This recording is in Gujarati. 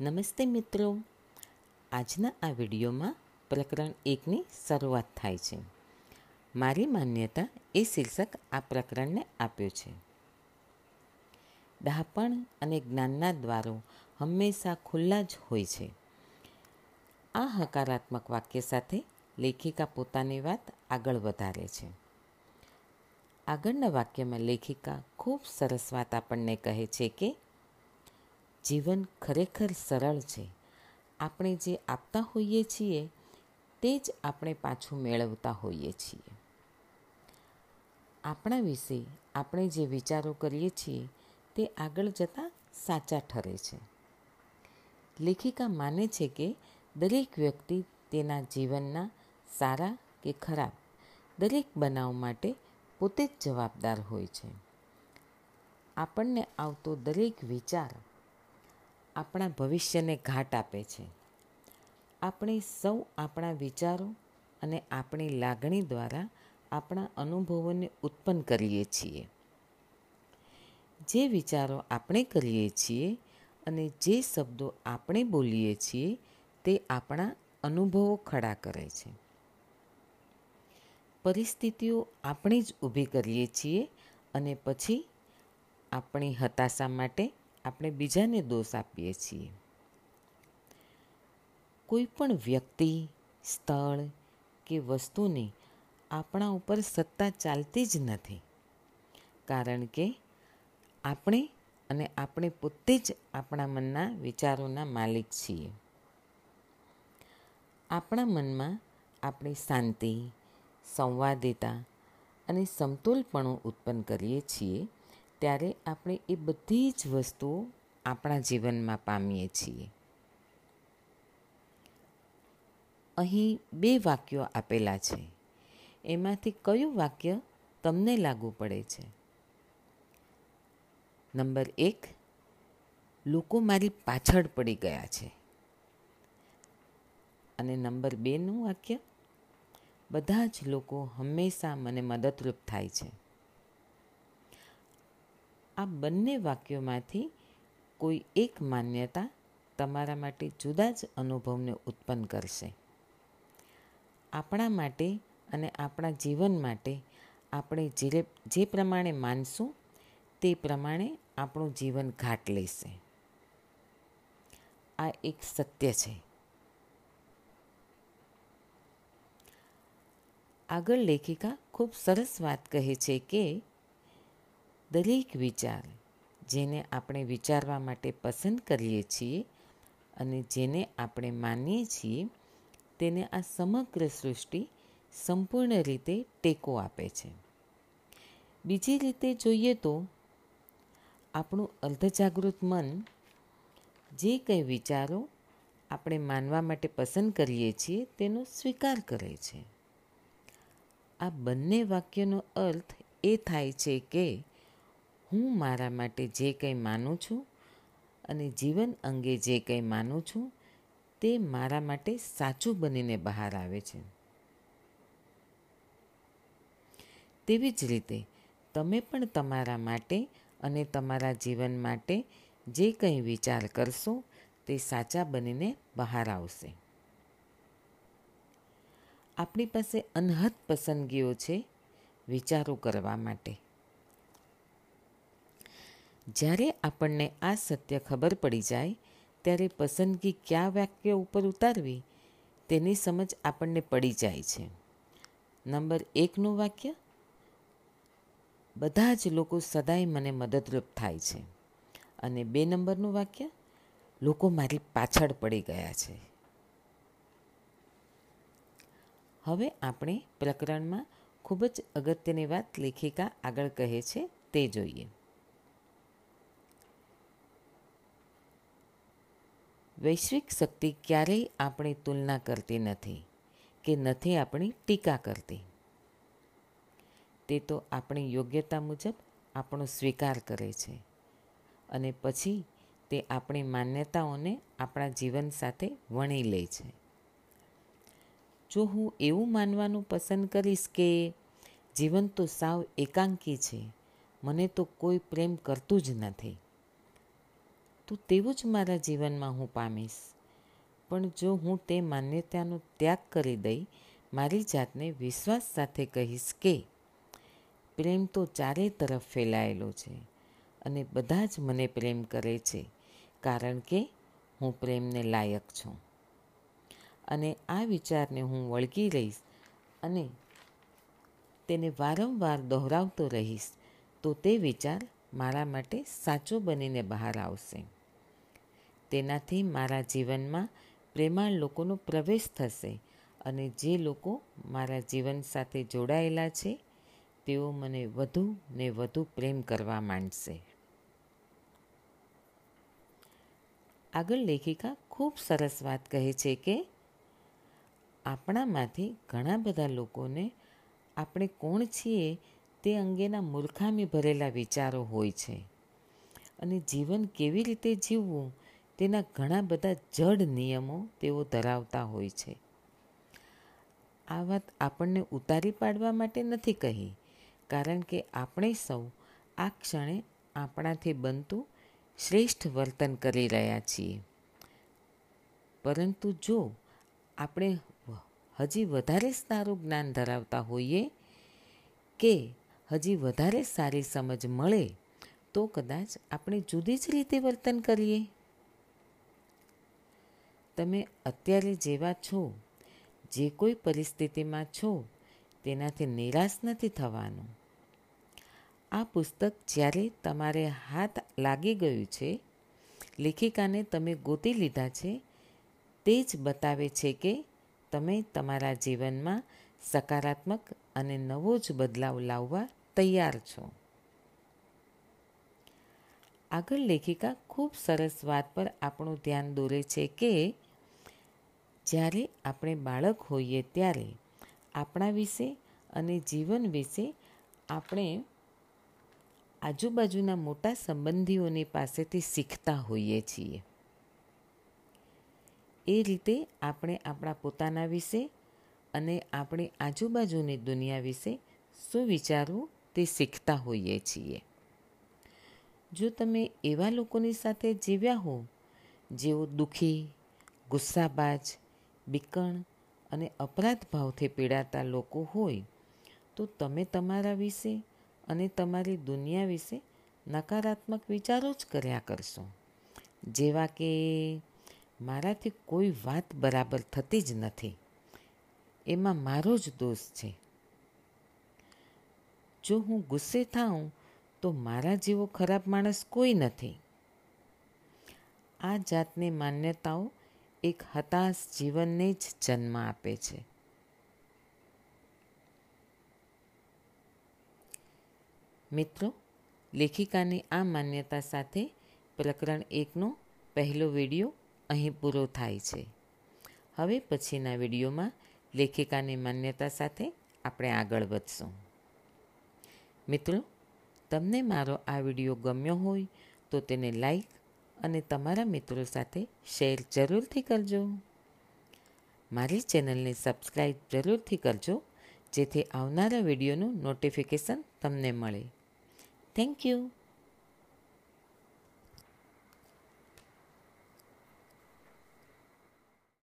નમસ્તે મિત્રો. આજના આ વિડીયોમાં પ્રકરણ એકની શરૂઆત થાય છે. મારી માન્યતા એ શીર્ષક આ પ્રકરણને આપ્યું છે. ડહાપણ અને જ્ઞાનના દ્વારો હંમેશા ખુલ્લા જ હોય છે. આ હકારાત્મક વાક્ય સાથે લેખિકા પોતાની વાત આગળ વધારે છે. આગળના વાક્યમાં લેખિકા ખૂબ સરસ વાત આપણને કહે છે કે જીવન ખરેખર સરળ છે. આપણે જે આપતા હોઈએ છીએ, તે જ આપણે પાછું મેળવતા હોઈએ છીએ. આપણા વિશે આપણે જે વિચારો કરીએ છીએ, તે આગળ જતાં સાચા ઠરે છે. લેખિકા માને છે કે, દરેક વ્યક્તિ તેના જીવનના સારા કે ખરાબ, દરેક બનાવ માટે પોતે જ જવાબદાર હોય છે. આપણને આવતો દરેક વિચાર આપણા ભવિષ્યને ઘાટ આપે છે. આપણે સૌ આપણા વિચારો અને આપણી લાગણી દ્વારા આપણા અનુભવોને ઉત્પન્ન કરીએ છીએ. જે વિચારો આપણે કરીએ છીએ અને જે શબ્દો આપણે બોલીએ છીએ તે આપણા અનુભવો ખડા કરે છે. પરિસ્થિતિઓ આપણે જ ઊભી કરીએ છીએ અને પછી આપણી હતાશા માટે આપણે બીજાને દોષ આપીએ છીએ. કોઈ પણ વ્યક્તિ, સ્થળ કે વસ્તુની આપણા ઉપર સત્તા ચાલતી જ નથી. કારણ કે આપણે અને આપણે પોતે જ આપણા મનના વિચારોના માલિક છીએ. આપણા મનમાં આપણે શાંતિ, સંવાદિતા અને સમતોલપણું ઉત્પન્ન કરીએ છીએ ત્યારે આપણે એ બધી જ વસ્તુઓ આપણા જીવનમાં પામીએ છીએ. અહીં બે વાક્યો આપેલા છે. એમાંથી કયું વાક્ય તમને લાગુ પડે છે? નંબર એક, લોકો મારી પાછળ પડી ગયા છે. અને નંબર બેનું વાક્ય, બધા જ લોકો હંમેશા મને મદદરૂપ થાય છે. આ બંને વાક્યોમાંથી કોઈ એક માન્યતા તમારા માટે જુદા જ અનુભવને ઉત્પન્ન કરશે. આપણા માટે અને આપણા જીવન માટે આપણે જે જે પ્રમાણે માનશું તે પ્રમાણે આપણું જીવન ઘાટ લેશે. આ એક સત્ય છે. આગળ લેખિકા ખૂબ સરસ વાત કહે છે કે દરેક વિચાર જેને આપણે વિચારવા માટે પસંદ કરીએ છીએ અને જેને આપણે માનીએ છીએ, તેને આ સમગ્ર સૃષ્ટિ સંપૂર્ણ રીતે ટેકો આપે છે. બીજી રીતે જોઈએ તો, આપણું અર્ધજાગૃત મન જે કંઈ વિચારો આપણે માનવા માટે પસંદ કરીએ છીએ, તેનો સ્વીકાર કરે છે. આ બંને વાક્યનો અર્થ એ થાય છે કે હું મારા માટે જે કંઈ માનું છું અને જીવન અંગે જે કંઈ માનું છું, તે મારા માટે સાચું બનીને બહાર આવે છે. તેવી જ રીતે, તમે પણ તમારા માટે અને તમારા જીવન માટે જે કંઈ વિચાર કરશો, તે સાચા બનીને બહાર આવશે. આપણી પાસે અનહદ પસંદગીઓ છે વિચારો કરવા માટે. જ્યારે આપણને આ સત્ય ખબર પડી જાય, ત્યારે પસંદગી કયા વાક્ય ઉપર ઉતારવી, તેની સમજ આપણને પડી જાય છે. નંબર એકનું વાક્ય, બધા જ લોકો સદાય મને મદદરૂપ થાય છે. અને બે નંબરનું વાક્ય, લોકો મારી પાછળ પડી ગયા છે. હવે આપણે પ્રકરણમાં ખૂબ જ અગત્યની વાત લેખિકા આગળ કહે છે તે જોઈએ. વૈશ્વિક શક્તિ ક્યારેય આપણી તુલના કરતી નથી કે નથી આપણી ટીકા કરતી. તે તો આપણી યોગ્યતા મુજબ આપણો સ્વીકાર કરે છે અને પછી તે આપણી માન્યતાઓને આપણા જીવન સાથે વણી લે છે. જો હું એવું માનવાનું પસંદ કરીશ કે જીવન તો સાવ એકાંકી છે, મને તો કોઈ પ્રેમ કરતું જ નથી. તો તેવું જ મારા જીવનમાં હું પામીશ. પણ જો હું તે માન્યતાનો ત્યાગ કરી દઈ, મારી જાતને વિશ્વાસ સાથે કહીશ કે, પ્રેમ તો ચારે તરફ ફેલાયેલો છે અને બધા જ મને પ્રેમ કરે છે, કારણ કે હું પ્રેમને લાયક છું. અને આ વિચારને હું વળગી રહીશ અને તેને વારંવાર દોહરાવતો રહીશ, તો તે વિચાર મારા માટે સાચો બનીને બહાર આવશે. તેનાથી મારા જીવનમાં પ્રેમાળ લોકોનો પ્રવેશ થશે અને જે લોકો મારા જીવન સાથે જોડાયેલા છે, તેઓ મને વધુ ને વધુ પ્રેમ કરવા માંડશે. આગળ લેખિકા ખૂબ સરસ વાત કહે છે કે, આપણામાંથી ઘણા બધા લોકોને આપણે કોણ છીએ તે અંગેના મૂર્ખામી ભરેલા વિચારો હોય છે. અને જીવન કેવી રીતે જીવવું તેના ઘણા બધા જડ નિયમો તેઓ ધરાવતા હોય છે. આ વાત આપણને ઉતારી પાડવા માટે નથી કહી, કારણ કે આપણે સૌ આ ક્ષણે આપણાથી બનતું શ્રેષ્ઠ વર્તન કરી રહ્યા છીએ. પરંતુ જો આપણે હજી વધારે સારું જ્ઞાન ધરાવતા હોઈએ કે હજી વધારે સારી સમજ મળે, તો કદાચ આપણે જુદી જ રીતે વર્તન કરીએ. તમે અત્યારે જેવા છો, જે કોઈ પરિસ્થિતિમાં છો, તેનાથી નિરાશ નથી થવાનું. આ પુસ્તક જ્યારે તમારે હાથ લાગી ગયું છે, લેખિકાને તમે ગોતી લીધા છે, તે જ બતાવે છે કે તમે તમારા જીવનમાં સકારાત્મક અને નવો જ બદલાવ લાવવા તૈયાર છો. આગળ લેખિકા ખૂબ સરસ વાત પર આપણું ધ્યાન દોરે છે કે જ્યારે આપણે બાળક હોઈએ ત્યારે આપણા વિશે અને જીવન વિશે આપણે આજુબાજુના મોટા સંબંધીઓની પાસેથી શીખતા હોઈએ છીએ. એ રીતે આપણે આપણા પોતાના વિશે અને આપણી આજુબાજુની દુનિયા વિશે શું વિચારવું તે શીખતા હોઈએ છીએ. જો તમે એવા લોકોની સાથે જીવ્યા હો જેઓ દુઃખી, ગુસ્સાબાજ, બીકણ અને અપરાધ ભાવથી પીડાતા લોકો હોય, તો તમે તમારા વિશે અને તમારી દુનિયા વિશે નકારાત્મક વિચારો જ કર્યા કરશો. જેવા કે, મારાથી કોઈ વાત બરાબર થતી જ નથી. એમાં મારો જ દોષ છે. જો હું ગુસ્સે થાઉં, તો મારા જેવો ખરાબ માણસ કોઈ નથી. આ જાતની માન્યતાઓ એક હતાશ જીવનને જ જન્મ આપે છે. મિત્રો, લેખિકાની આ માન્યતા સાથે પ્રકરણ એકનો પહેલો વીડિયો અહીં પૂરો થાય છે. હવે પછીના વિડીયોમાં લેખિકાની માન્યતા સાથે આપણે આગળ વધશું. મિત્રો, તમને મારો આ વીડિયો ગમ્યો હોય તો તેને લાઈક અને તમારા મિત્રો સાથે શેર જરૂરથી કરજો. મારી ચેનલને સબસ્ક્રાઈબ જરૂરથી કરજો, જેથી આવનારા વિડીયોનું નોટિફિકેશન તમને મળે. Thank you